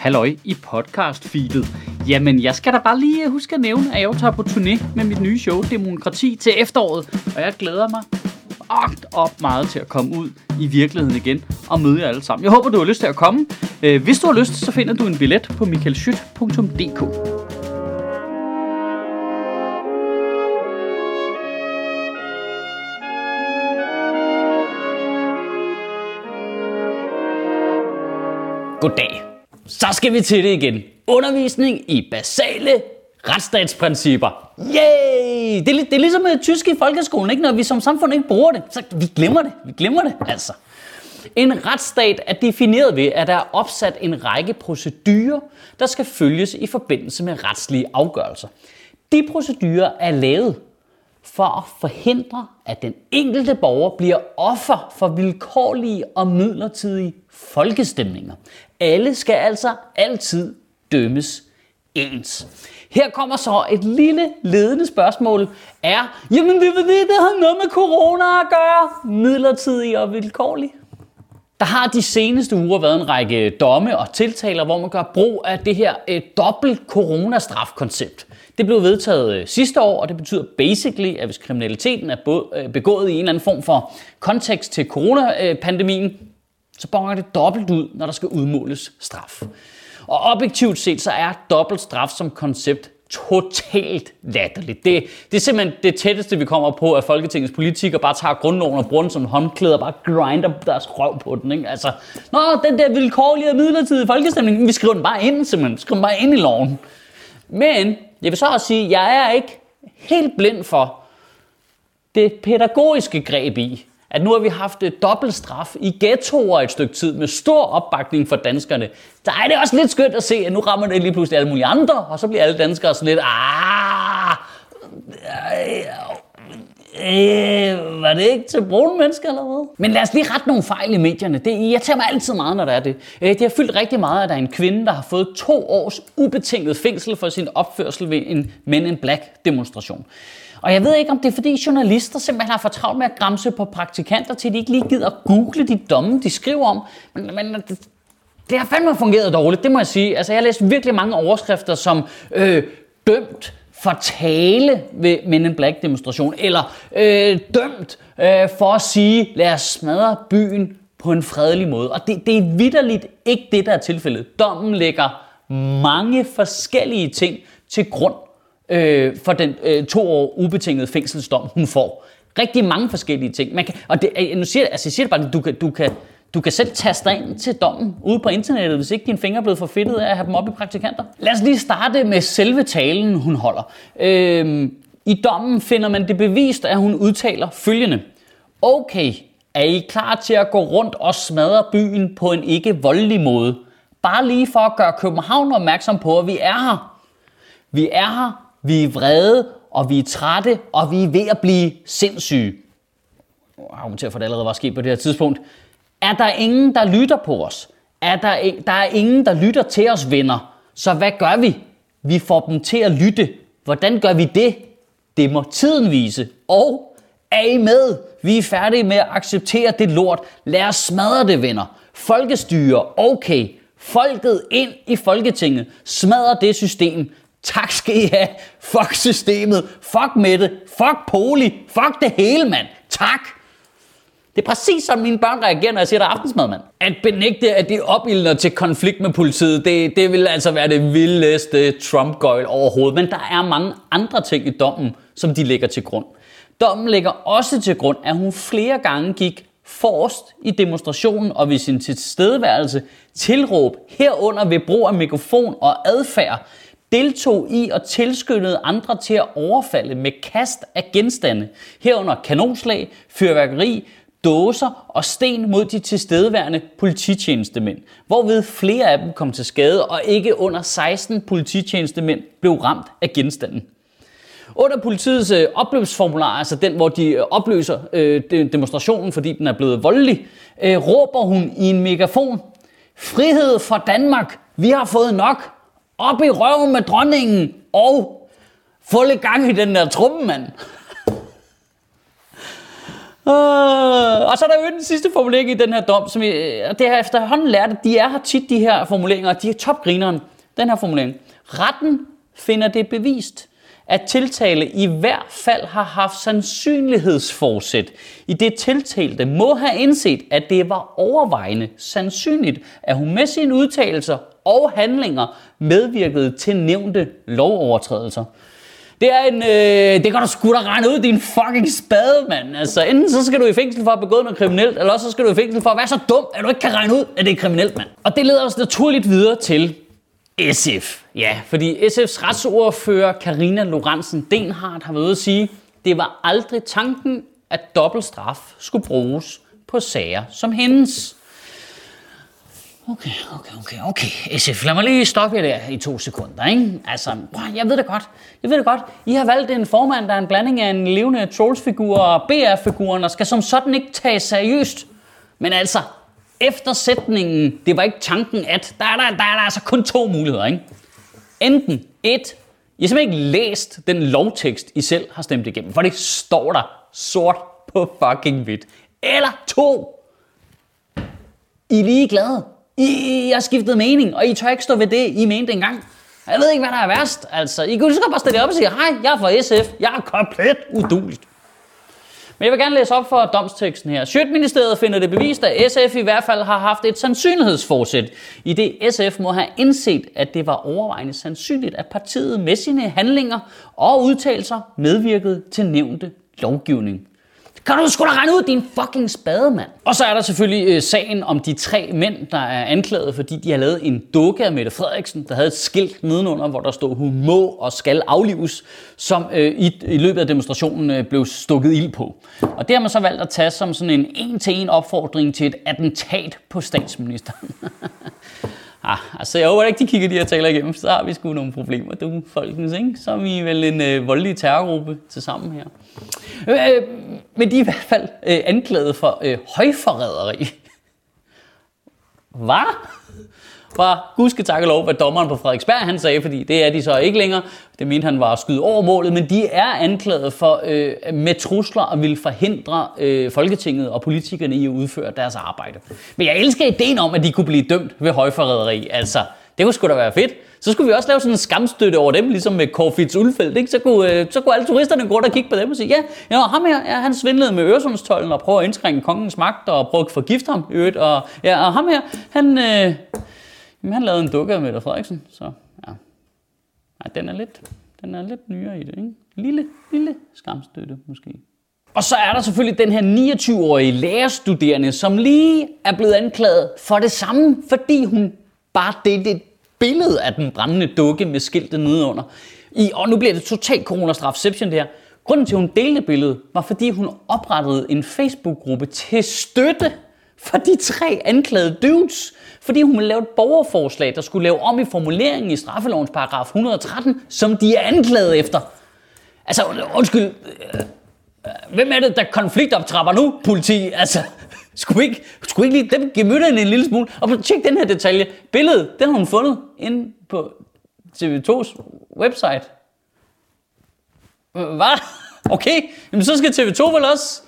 halløj i podcast-feedet. Jamen, jeg skal da bare lige øh, huske at nævne, at jeg tager på turné med mit nye show, Demokrati, til efteråret. Og jeg glæder mig agt op meget til at komme ud i virkeligheden igen og møde jer alle sammen. Jeg håber, du har lyst til at komme. Øh, hvis du har lyst, så finder du en billet på michaelschyt.dk. Goddag. Så skal vi til det igen. Undervisning i basale retsstatsprincipper. Yay! Det er, det er ligesom med tysk i folkeskolen, ikke? Når vi som samfund ikke bruger det, så vi glemmer det. Vi glemmer det, altså. En retsstat er defineret ved, at der er opsat en række procedurer, der skal følges i forbindelse med retslige afgørelser. De procedurer er lavet for at forhindre, at den enkelte borger bliver offer for vilkårlige og midlertidige folkestemninger. Alle skal altså altid dømmes ens. Her kommer så et lille ledende spørgsmål. Er, jamen det er det, har noget med corona at gøre. Midlertidig og vilkårlig. Der har de seneste uger været en række domme og tiltaler, hvor man gør brug af det her et dobbelt coronastrafkoncept. Det blev vedtaget øh, sidste år, og det betyder basically, at hvis kriminaliteten er eh, begået i en eller anden form for kontekst til coronapandemien, så bonger det dobbelt ud, når der skal udmåles straf. Og objektivt set, så er dobbelt straf som koncept totalt latterligt. Det, det er simpelthen det tætteste, vi kommer på, at Folketingets politikere bare tager grundloven og bruger den som håndklæder og bare grinder deres røv på den. Ikke? Altså, nå, den der vilkårlige og midlertidige folkestemning, vi skriver den bare ind simpelthen. Vi skriver den bare ind i loven. Men jeg vil så også sige, at jeg er ikke helt blind for det pædagogiske greb i, at nu har vi haft øh, dobbelt straf i ghettoer et stykke tid med stor opbakning for danskerne. Der er det også lidt skønt at se, at nu rammer det lige pludselig alle mulige andre, og så bliver alle danskere sådan lidt, ah, Øh, øh var det ikke til brune mennesker eller hvad? Men lad os lige rette nogle fejl i medierne. Det irriterer mig altid meget, når der er det. Øh, det har fyldt rigtig meget, at der er en kvinde, der har fået to års ubetinget fængsel for sin opførsel ved en Men in Black demonstration. Og jeg ved ikke, om det er fordi journalister simpelthen har for travlt med at græmse på praktikanter, til de ikke lige gider at google de domme, de skriver om. Men, men det, det har fandme fungeret dårligt, det må jeg sige. Altså, jeg har læst virkelig mange overskrifter som øh, dømt for tale ved Men in Black demonstration, eller øh, dømt øh, for at sige, lad os smadre byen på en fredelig måde. Og det, det er vidderligt ikke det, der er tilfældet. Dommen lægger mange forskellige ting til grund øh, for den øh, to år ubetingede fængselsdom, hun får. Rigtig mange forskellige ting. Man kan, og det, øh, nu siger, altså jeg siger det bare, du kan, du kan, du kan selv taste ind til dommen ude på internettet, hvis ikke dine fingre er blevet for af at have dem op i praktikanter. Lad os lige starte med selve talen, hun holder. Øhm, I dommen finder man det bevist, at hun udtaler følgende. Okay, er I klar til at gå rundt og smadre byen på en ikke voldelig måde? Bare lige for at gøre København opmærksom på, at vi er her. Vi er her vi er vrede, og vi er trætte, og vi er ved at blive sindssyge. Jeg argumenterer for, at det allerede var sket på det her tidspunkt. Er der ingen, der lytter på os? Er der, der er ingen, der lytter til os, venner. Så hvad gør vi? Vi får dem til at lytte. Hvordan gør vi det? Det må tiden vise. Og er I med? Vi er færdige med at acceptere det lort. Lad os smadre det, venner. Folkestyre, okay. Folket ind i Folketinget. Smadre det system. Tak skal I have. Fuck systemet. Fuck Mette. Fuck Poli. Fuck det hele, mand. Tak. Det er præcis sådan, mine børn reagerer, når jeg siger, der er aftensmad, mand. At benægte, at det opildner til konflikt med politiet, det, det vil altså være det vildeste Trump-gøjl overhovedet. Men der er mange andre ting i dommen, som de lægger til grund. Dommen lægger også til grund, at hun flere gange gik forrest i demonstrationen og ved sin tilstedeværelse tilråb herunder ved brug af mikrofon og adfærd deltog i og tilskyndede andre til at overfalde med kast af genstande, herunder kanonslag, fyrværkeri, dåser og sten mod de tilstedeværende polititjenestemænd, hvorved flere af dem kom til skade, og ikke under 16 polititjenestemænd blev ramt af genstanden. Under politiets øh, opløbsformular, altså den, hvor de øh, opløser øh, demonstrationen, fordi den er blevet voldelig, øh, råber hun i en megafon, Frihed for Danmark! Vi har fået nok! Op i røven med dronningen, og få lidt gang i den der trumme, mand. Uh, og så er der jo den sidste formulering i den her dom, som øh, jeg, det har efterhånden lært, at de er her tit, de her formuleringer, de er topgrineren. Den her formulering. Retten finder det bevist, at tiltale i hvert fald har haft sandsynlighedsforsæt, i det tiltalte må have indset, at det var overvejende sandsynligt, at hun med sine udtalelser og handlinger medvirkede til nævnte lovovertrædelser. Det er en, øh, det kan du sgu da regne ud, din fucking spade, mand. Altså, enten så skal du i fængsel for at begå noget kriminelt, eller også så skal du i fængsel for at være så dum, at du ikke kan regne ud, at det er kriminelt, mand. Og det leder os naturligt videre til SF. Ja, fordi SF's retsordfører Karina Lorentzen Denhardt har været ude at sige, det var aldrig tanken, at dobbeltstraf skulle bruges på sager som hendes. Okay, okay, okay, okay. SF, lad mig lige stoppe jer der i to sekunder, ikke? Altså, jeg ved det godt. Jeg ved det godt. I har valgt en formand, der er en blanding af en levende trollsfigur og BR-figuren, og skal som sådan ikke tages seriøst. Men altså, efter sætningen, det var ikke tanken at, der er der, der, er der altså kun to muligheder, ikke? Enten et, I har simpelthen ikke læst den lovtekst, I selv har stemt igennem, for det står der sort på fucking hvidt. Eller to, I er lige glade. I, I har skiftet mening, og I tør ikke stå ved det, I mente engang. Jeg ved ikke, hvad der er værst. Altså, I kunne lige så godt bare stille op og sige, hej, jeg er fra SF. Jeg er komplet uduligt. Men jeg vil gerne læse op for domsteksten her. Sjøtministeriet finder det bevist, at SF i hvert fald har haft et sandsynlighedsforsæt, i det SF må have indset, at det var overvejende sandsynligt, at partiet med sine handlinger og udtalelser medvirkede til nævnte lovgivning. Kan du sgu da regne ud, din fucking spademand? Og så er der selvfølgelig øh, sagen om de tre mænd, der er anklaget, fordi de har lavet en dukke af Mette Frederiksen, der havde et skilt nedenunder, hvor der stod, hun må og skal aflives, som øh, i, i løbet af demonstrationen øh, blev stukket ild på. Og det har man så valgt at tage som sådan en en-til-en opfordring til et attentat på statsministeren. Ah, altså jeg håber ikke, de kigger de her taler igennem, så har vi sgu nogle problemer, du folkens, ikke? Så er vi vel en øh, voldelig terrorgruppe til sammen her. Øh, øh men de er i hvert fald øh, anklaget for øh, højforræderi. Hvad? Fra gudske tak og lov, hvad dommeren på Frederiksberg han sagde, fordi det er de så ikke længere. Det mente han var at skyde over målet, men de er anklaget for øh, med trusler at ville forhindre øh, Folketinget og politikerne i at udføre deres arbejde. Men jeg elsker ideen om, at de kunne blive dømt ved højforræderi. Altså, det kunne sgu da være fedt. Så skulle vi også lave sådan en skamstøtte over dem, ligesom med Corfitz Ulfeldt. Ikke? Så, kunne, øh, så kunne alle turisterne gå og kigge på dem og sige, ja, ja ham her, ja, han svindlede med Øresundstollen og prøvede at indskrænke kongens magt og prøvede at forgifte ham. Øvrigt, og, ja, og ham her, han, øh, jamen, han lavede en dukke af Mette Frederiksen. Så ja, Ej, den, er lidt, den er lidt nyere i det. Ikke? Lille, lille skamstøtte måske. Og så er der selvfølgelig den her 29-årige lærerstuderende, som lige er blevet anklaget for det samme, fordi hun bare det, det billede af den brændende dukke med skiltet nedenunder. I, og nu bliver det totalt coronastrafception det her. Grunden til, at hun delte billedet, var fordi hun oprettede en Facebook-gruppe til støtte for de tre anklagede dudes. Fordi hun ville lave et borgerforslag, der skulle lave om i formuleringen i straffelovens paragraf 113, som de er anklaget efter. Altså, undskyld, øh, øh, hvem er det, der konfliktoptrapper nu, politi? Altså, skulle ikke, skulle ikke lige dem give møderne en lille smule? Og tjek den her detalje. Billedet, den har hun fundet inde på TV2's website. Hvad? Okay, Jamen, så skal TV2 vel også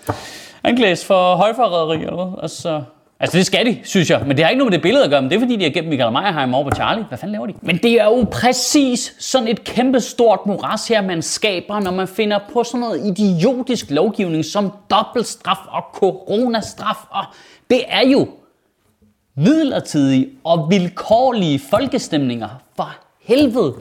anklages for højforræderi eller hvad? Altså, Altså det skal de, synes jeg. Men det har ikke noget med det billede at gøre, men det er fordi, de har gemt Michael Meyerheim over på Charlie. Hvad fanden laver de? Men det er jo præcis sådan et kæmpe stort moras her, man skaber, når man finder på sådan noget idiotisk lovgivning som dobbeltstraf og coronastraf. Og det er jo midlertidige og vilkårlige folkestemninger. For helvede.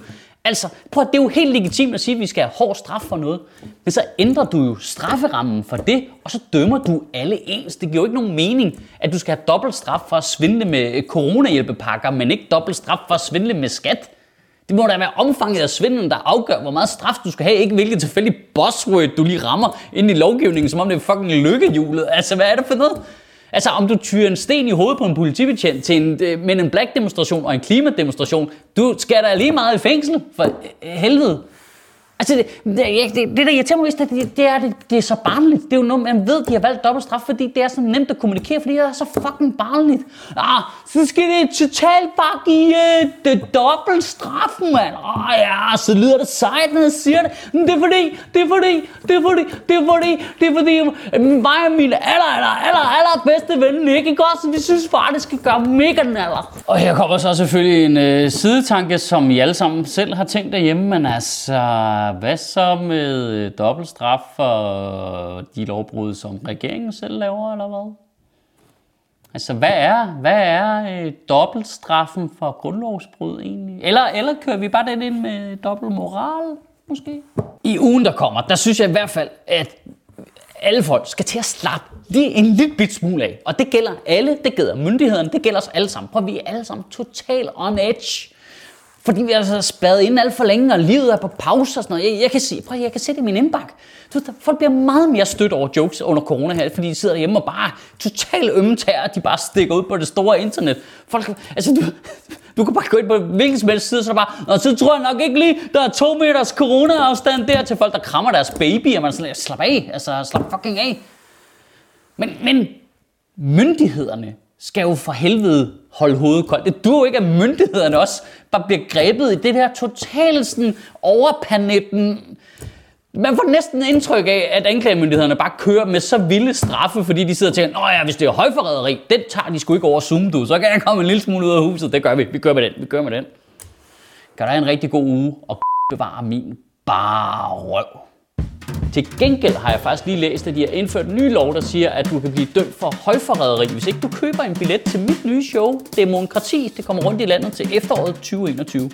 Altså, prøv, at det er jo helt legitimt at sige, at vi skal have hård straf for noget. Men så ændrer du jo strafferammen for det, og så dømmer du alle ens. Det giver jo ikke nogen mening, at du skal have dobbelt straf for at svindle med øh, coronahjælpepakker, men ikke dobbelt straf for at svindle med skat. Det må da være omfanget af svindlen, der afgør, hvor meget straf du skal have, ikke hvilket tilfældig buzzword du lige rammer ind i lovgivningen, som om det er fucking lykkehjulet. Altså, hvad er det for noget? Altså, om du tyrer en sten i hovedet på en politibetjent til en øh, Men en Black demonstration og en klimademonstration, du skal da lige meget i fængsel, for øh, øh helvede. Altså, det, det, det, det der irriterer mig mest, det, det er, det, det er så barnligt. Det er jo noget, man ved, de har valgt dobbelt straf, fordi det er så nemt at kommunikere, fordi det er så fucking barnligt. Ah, så skal det totalt bare give øh, det dobbelt straf, mand. Ah, ja, så lyder det sejt, når jeg siger det. Men det er fordi, det er fordi, det er fordi, det er fordi, det er fordi, øh, mig og min aller, aller, aller, aller bedste ven, ikke godt, så vi synes bare, det skal gøre mega naller. Og her kommer så selvfølgelig en øh, sidetanke, som I alle sammen selv har tænkt derhjemme, men altså, hvad så med øh, dobbelt straf for de lovbrud, som regeringen selv laver, eller hvad? Altså, hvad er, hvad er øh, dobbeltstraffen for grundlovsbrud egentlig? Eller, eller kører vi bare den ind med dobbelt moral, måske? I ugen, der kommer, der synes jeg i hvert fald, at alle folk skal til at slappe lige en lille bit smule af. Og det gælder alle, det gælder myndighederne, det gælder os alle sammen. Prøv, vi er alle sammen total on edge. Fordi vi er så spadet ind alt for længe, og livet er på pause og sådan noget. Jeg, jeg kan se, prøv, jeg kan se det i min indbakke. Du folk bliver meget mere stødt over jokes under corona her, fordi de sidder hjemme og bare totalt ømme tæer, de bare stikker ud på det store internet. Folk, altså du, du kan bare gå ind på hvilken som helst side, så er bare, og så tror jeg nok ikke lige, der er to meters corona-afstand der til folk, der krammer deres baby, og man sådan, slap af, altså slap fucking af. Men, men myndighederne skal jo for helvede holde hovedet koldt. Det dur jo ikke, at myndighederne også bare bliver grebet i det der totale sådan overpanetten. Man får næsten indtryk af, at anklagemyndighederne bare kører med så vilde straffe, fordi de sidder og tænker, Nå ja, hvis det er højforræderi, den tager de sgu ikke over Zoom, du. Så kan jeg komme en lille smule ud af huset. Det gør vi. Vi kører med den. Vi kører med den. Kan der en rigtig god uge, og bevare min bare røv. Til gengæld har jeg faktisk lige læst, at de har indført en ny lov, der siger, at du kan blive dømt for højforræderi, hvis ikke du køber en billet til mit nye show, Demokrati. Det kommer rundt i landet til efteråret 2021.